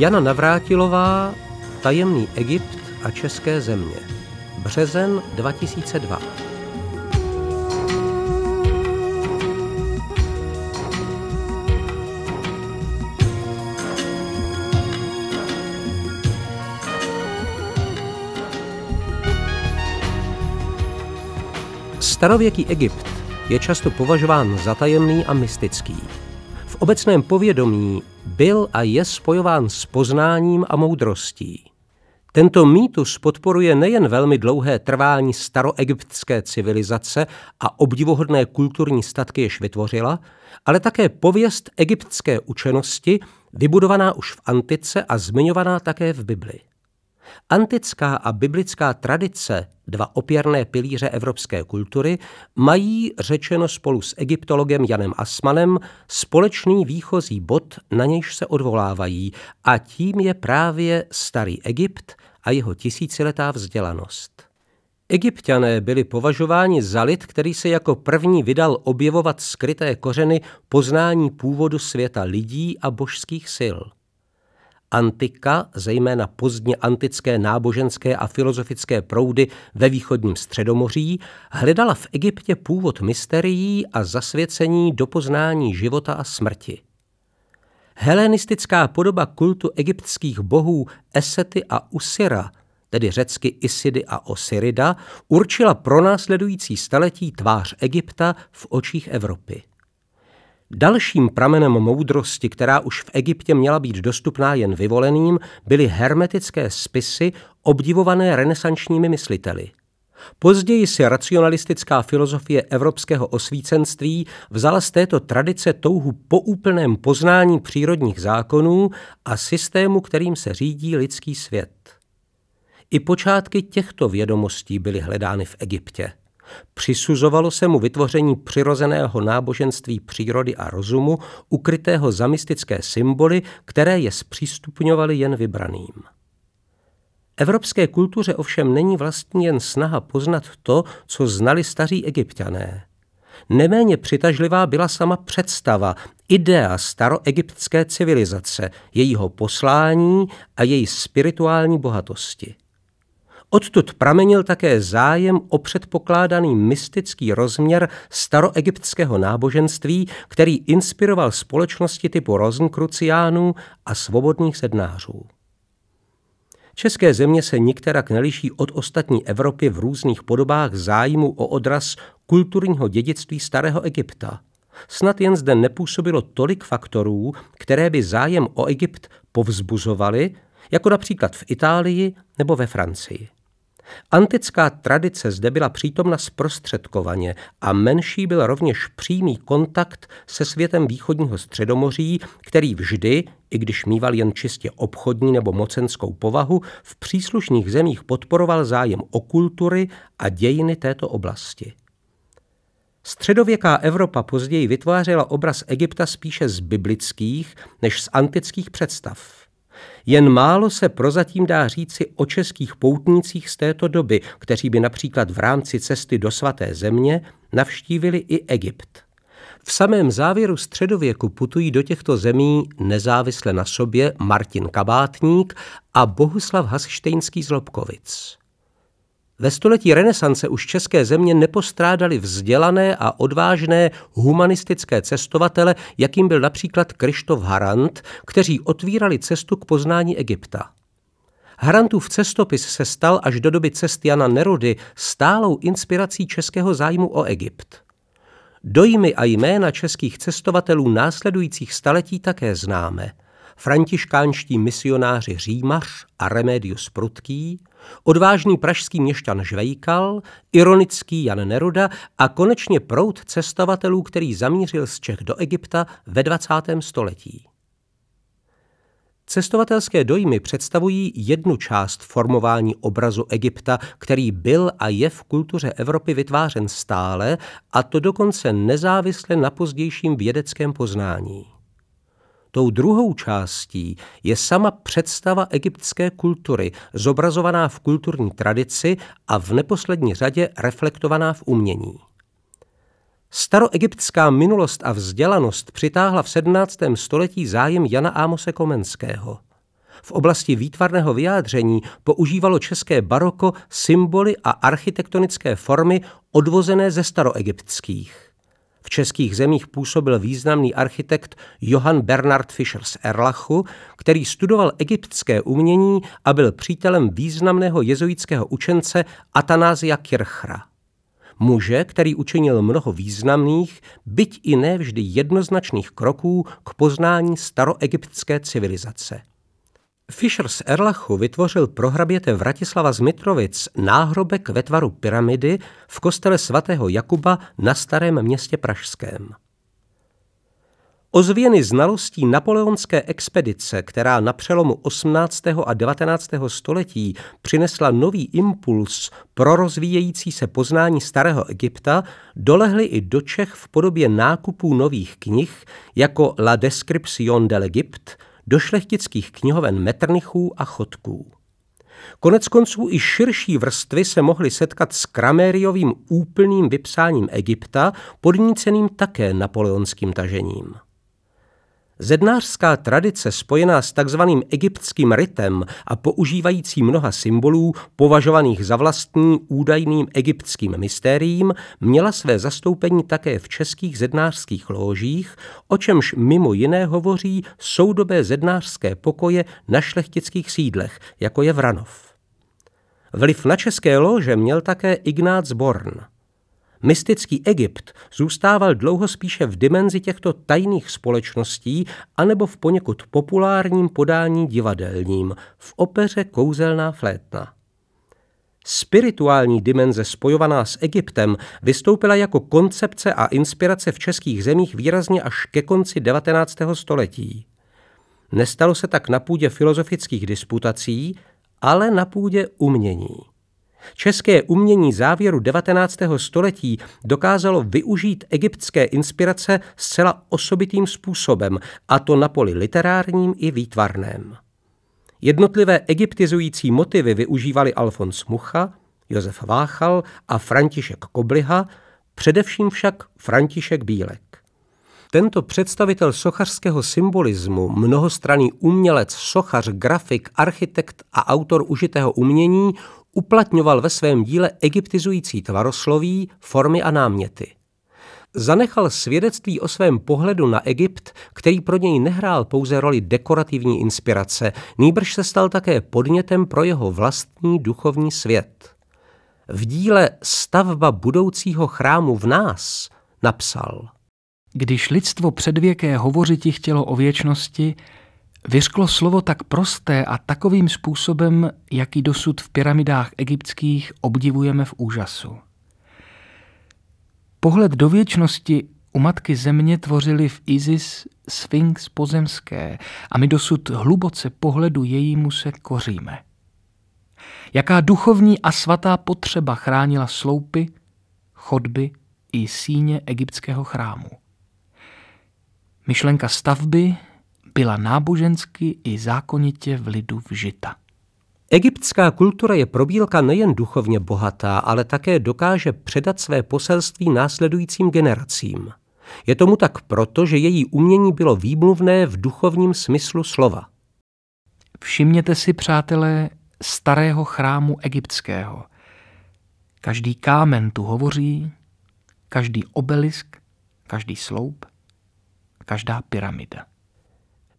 Jana Navrátilová, Tajemný Egypt a České země. Březen 2002. Starověký Egypt je často považován za tajemný a mystický. Obecném povědomí byl a je spojován s poznáním a moudrostí. Tento mýtus podporuje nejen velmi dlouhé trvání staroegyptské civilizace a obdivuhodné kulturní statky, jež vytvořila, ale také pověst egyptské učenosti, vybudovaná už v antice a zmiňovaná také v Bibli. Antická a biblická tradice, dva opěrné pilíře evropské kultury, mají, řečeno spolu s egyptologem Janem Asmanem, společný výchozí bod, na nějž se odvolávají, a tím je právě starý Egypt a jeho tisíciletá vzdělanost. Egyptiané byli považováni za lid, který se jako první vydal objevovat skryté kořeny poznání původu světa lidí a božských sil – Antika, zejména pozdně antické náboženské a filozofické proudy ve východním středomoří, hledala v Egyptě původ mysterií a zasvěcení do poznání života a smrti. Helenistická podoba kultu egyptských bohů Esety a Usira, tedy řecky Isidy a Osirida, určila pro následující staletí tvář Egypta v očích Evropy. Dalším pramenem moudrosti, která už v Egyptě měla být dostupná jen vyvoleným, byly hermetické spisy obdivované renesančními mysliteli. Později si racionalistická filozofie evropského osvícenství vzala z této tradice touhu po úplném poznání přírodních zákonů a systému, kterým se řídí lidský svět. I počátky těchto vědomostí byly hledány v Egyptě. Přisuzovalo se mu vytvoření přirozeného náboženství přírody a rozumu, ukrytého za mystické symboly, které je zpřístupňovaly jen vybraným. Evropské kultuře ovšem není vlastně jen snaha poznat to, co znali staří egyptiané. Neméně přitažlivá byla sama představa, idea staroegyptské civilizace, jejího poslání a její spirituální bohatosti. Odtud pramenil také zájem o předpokládaný mystický rozměr staroegyptského náboženství, který inspiroval společnosti typu Rozenkruciánů a svobodných sednářů. České země se nikterak neliší od ostatní Evropy v různých podobách zájmu o odraz kulturního dědictví starého Egypta. Snad jen zde nepůsobilo tolik faktorů, které by zájem o Egypt povzbuzovaly, jako například v Itálii nebo ve Francii. Antická tradice zde byla přítomna zprostředkovaně a menší byl rovněž přímý kontakt se světem východního středomoří, který vždy, i když mýval jen čistě obchodní nebo mocenskou povahu, v příslušných zemích podporoval zájem o kultury a dějiny této oblasti. Středověká Evropa později vytvářela obraz Egypta spíše z biblických než z antických představ. Jen málo se prozatím dá říci o českých poutnících z této doby, kteří by například v rámci cesty do svaté země navštívili i Egypt. V samém závěru středověku putují do těchto zemí nezávisle na sobě Martin Kabátník a Bohuslav Hasištejnský z Lobkovic. Ve století renesance už české země nepostrádali vzdělané a odvážné humanistické cestovatele, jakým byl například Krištof Harant, kteří otvírali cestu k poznání Egypta. Harantův cestopis se stal až do doby cest Jana Nerudy stálou inspirací českého zájmu o Egypt. Dojmy a jména českých cestovatelů následujících staletí také známe. Františkánští misionáři Římař a Remedius Prudký, odvážný pražský měšťan Žvejkal, ironický Jan Neruda a konečně proud cestovatelů, který zamířil z Čech do Egypta ve 20. století. Cestovatelské dojmy představují jednu část formování obrazu Egypta, který byl a je v kultuře Evropy vytvářen stále, a to dokonce nezávisle na pozdějším vědeckém poznání. Tou druhou částí je sama představa egyptské kultury, zobrazovaná v kulturní tradici a v neposlední řadě reflektovaná v umění. Staroegyptská minulost a vzdělanost přitáhla v 17. století zájem Jana Ámose Komenského. V oblasti výtvarného vyjádření používalo české baroko symboly a architektonické formy odvozené ze staroegyptských. V českých zemích působil významný architekt Johann Bernard Fischer z Erlachu, který studoval egyptské umění a byl přítelem významného jezuitského učence Atanázia Kirchra. Muže, který učinil mnoho významných, byť i nevždy jednoznačných kroků k poznání staroegyptské civilizace. Fischer z Erlachu vytvořil pro hraběte Vratislava z Mitrovic náhrobek ve tvaru pyramidy v kostele svatého Jakuba na starém městě Pražském. Ozvěny znalostí napoleonské expedice, která na přelomu 18. a 19. století přinesla nový impuls pro rozvíjející se poznání starého Egypta, dolehly i do Čech v podobě nákupů nových knih jako La Description de l'Egypte, do šlechtických knihoven Metrnichů a Chodků. Konec konců i širší vrstvy se mohly setkat s Kramériovým úplným vypsáním Egypta, podníceným také napoleonským tažením. Zednářská tradice spojená s takzvaným egyptským rytem a používající mnoha symbolů považovaných za vlastní údajným egyptským mystériím měla své zastoupení také v českých zednářských lóžích, o čemž mimo jiné hovoří soudobé zednářské pokoje na šlechtických sídlech, jako je Vranov. Vliv na české lože měl také Ignác Born – Mystický Egypt zůstával dlouho spíše v dimenzi těchto tajných společností anebo v poněkud populárním podání divadelním, v opeře Kouzelná flétna. Spirituální dimenze spojovaná s Egyptem vystoupila jako koncepce a inspirace v českých zemích výrazně až ke konci 19. století. Nestalo se tak na půdě filozofických disputací, ale na půdě umění. České umění závěru 19. století dokázalo využít egyptské inspirace zcela osobitým způsobem, a to na poli literárním i výtvarném. Jednotlivé egyptizující motivy využívali Alfons Mucha, Josef Váchal a František Kobliha, především však František Bílek. Tento představitel sochařského symbolismu, mnohostranný umělec, sochař, grafik, architekt a autor užitého umění uplatňoval ve svém díle egyptizující tvarosloví, formy a náměty. Zanechal svědectví o svém pohledu na Egypt, který pro něj nehrál pouze roli dekorativní inspirace, nýbrž se stal také podnětem pro jeho vlastní duchovní svět. V díle Stavba budoucího chrámu v nás napsal – když lidstvo předvěké hovořiti chtělo o věčnosti, vyřklo slovo tak prosté a takovým způsobem, jaký dosud v pyramidách egyptských obdivujeme v úžasu. Pohled do věčnosti u matky země tvořili v Isis Sphinx pozemské a my dosud hluboce pohledu jejímu se koříme. Jaká duchovní a svatá potřeba chránila sloupy, chodby i síně egyptského chrámu. Myšlenka stavby byla nábožensky i zákonitě v lidu vžita. Egyptská kultura je pro Bílka nejen duchovně bohatá, ale také dokáže předat své poselství následujícím generacím. Je tomu tak proto, že její umění bylo výmluvné v duchovním smyslu slova. Všimněte si, přátelé, starého chrámu egyptského. Každý kámen tu hovoří, každý obelisk, každý sloup, každá pyramida.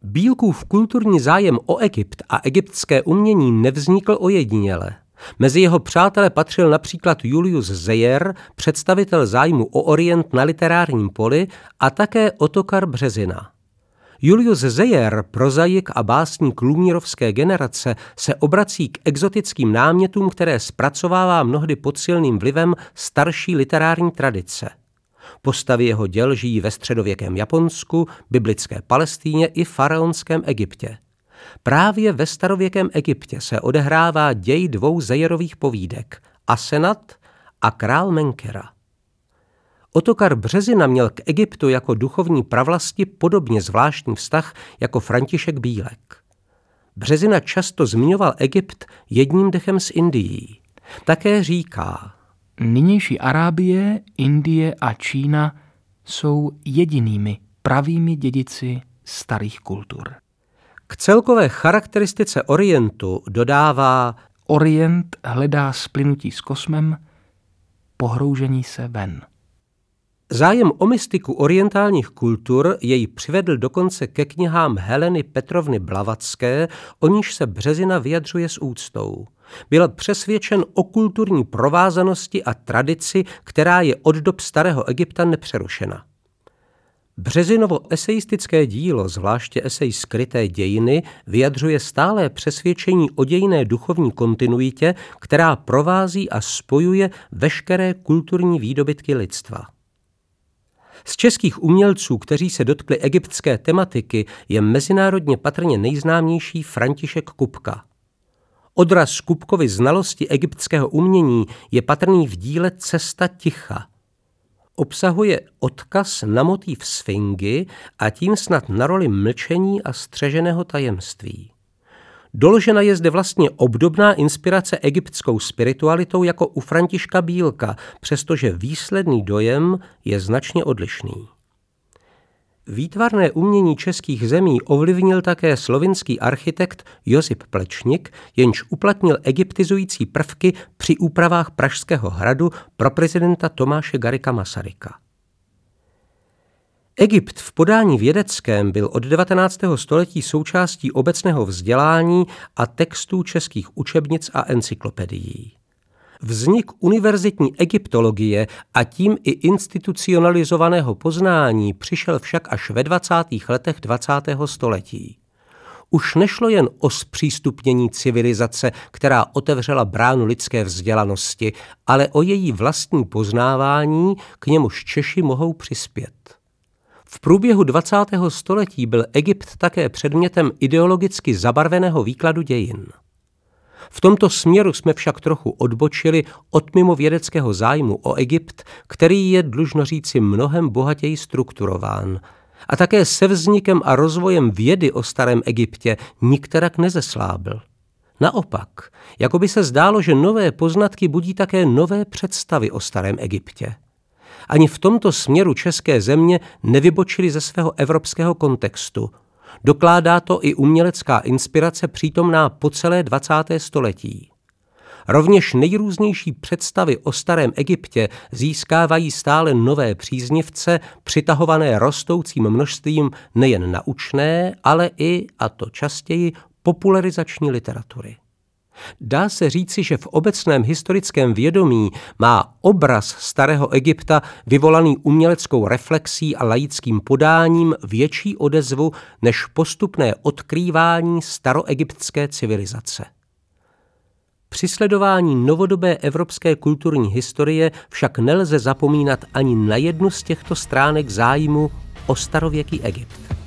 Bílkův kulturní zájem o Egypt a egyptské umění nevznikl ojediněle. Mezi jeho přátele patřil například Julius Zeyer, představitel zájmu o Orient na literárním poli a také Otokar Březina. Julius Zeyer, prozaik a básník lumírovské generace, se obrací k exotickým námětům, které zpracovává mnohdy pod silným vlivem starší literární tradice – Postavy jeho děl žijí ve středověkém Japonsku, biblické Palestíně i faraonském Egyptě. Právě ve starověkém Egyptě se odehrává děj dvou Zejerových povídek Asenat a král Menkera. Otokar Březina měl k Egyptu jako duchovní pravlasti podobně zvláštní vztah jako František Bílek. Březina často zmiňoval Egypt jedním dechem s Indií. Také říká, Nynější Arábie, Indie a Čína jsou jedinými pravými dědici starých kultur. K celkové charakteristice Orientu dodává Orient hledá splynutí s kosmem, pohroužení se ven. Zájem o mystiku orientálních kultur jej přivedl dokonce ke knihám Heleny Petrovny Blavacké, o níž se Březina vyjadřuje s úctou. Byl přesvědčen o kulturní provázanosti a tradici, která je od dob starého Egypta nepřerušena. Březinovo eseistické dílo, zvláště esej Skryté dějiny, vyjadřuje stálé přesvědčení o dějné duchovní kontinuitě, která provází a spojuje veškeré kulturní výdobytky lidstva. Z českých umělců, kteří se dotkli egyptské tematiky, je mezinárodně patrně nejznámější František Kupka. Odraz Kupkovy znalosti egyptského umění je patrný v díle Cesta ticha. Obsahuje odkaz na motiv sfingy a tím snad na roli mlčení a střeženého tajemství. Doložena je zde vlastně obdobná inspirace egyptskou spiritualitou jako u Františka Bílka, přestože výsledný dojem je značně odlišný. Výtvarné umění českých zemí ovlivnil také slovinský architekt Josip Plečnik, jenž uplatnil egyptizující prvky při úpravách Pražského hradu pro prezidenta Tomáše Garika Masaryka. Egypt v podání vědeckém byl od 19. století součástí obecného vzdělání a textů českých učebnic a encyklopedií. Vznik univerzitní egyptologie a tím i institucionalizovaného poznání přišel však až ve 20. letech 20. století. Už nešlo jen o zpřístupnění civilizace, která otevřela bránu lidské vzdělanosti, ale o její vlastní poznávání, k němuž Češi mohou přispět. V průběhu 20. století byl Egypt také předmětem ideologicky zabarveného výkladu dějin. V tomto směru jsme však trochu odbočili od mimo vědeckého zájmu o Egypt, který je, dlužno říci, mnohem bohatěji strukturován. A také se vznikem a rozvojem vědy o starém Egyptě nikterak nezeslábil. Naopak, jako by se zdálo, že nové poznatky budí také nové představy o starém Egyptě. Ani v tomto směru české země nevybočily ze svého evropského kontextu. Dokládá to i umělecká inspirace přítomná po celé 20. století. Rovněž nejrůznější představy o starém Egyptě získávají stále nové příznivce, přitahované rostoucím množstvím nejen naučné, ale i, a to častěji, popularizační literatury. Dá se říci, že v obecném historickém vědomí má obraz starého Egypta vyvolaný uměleckou reflexí a laickým podáním větší odezvu než postupné odkrývání staroegyptské civilizace. Při sledování novodobé evropské kulturní historie však nelze zapomínat ani na jednu z těchto stránek zájmu o starověký Egypt.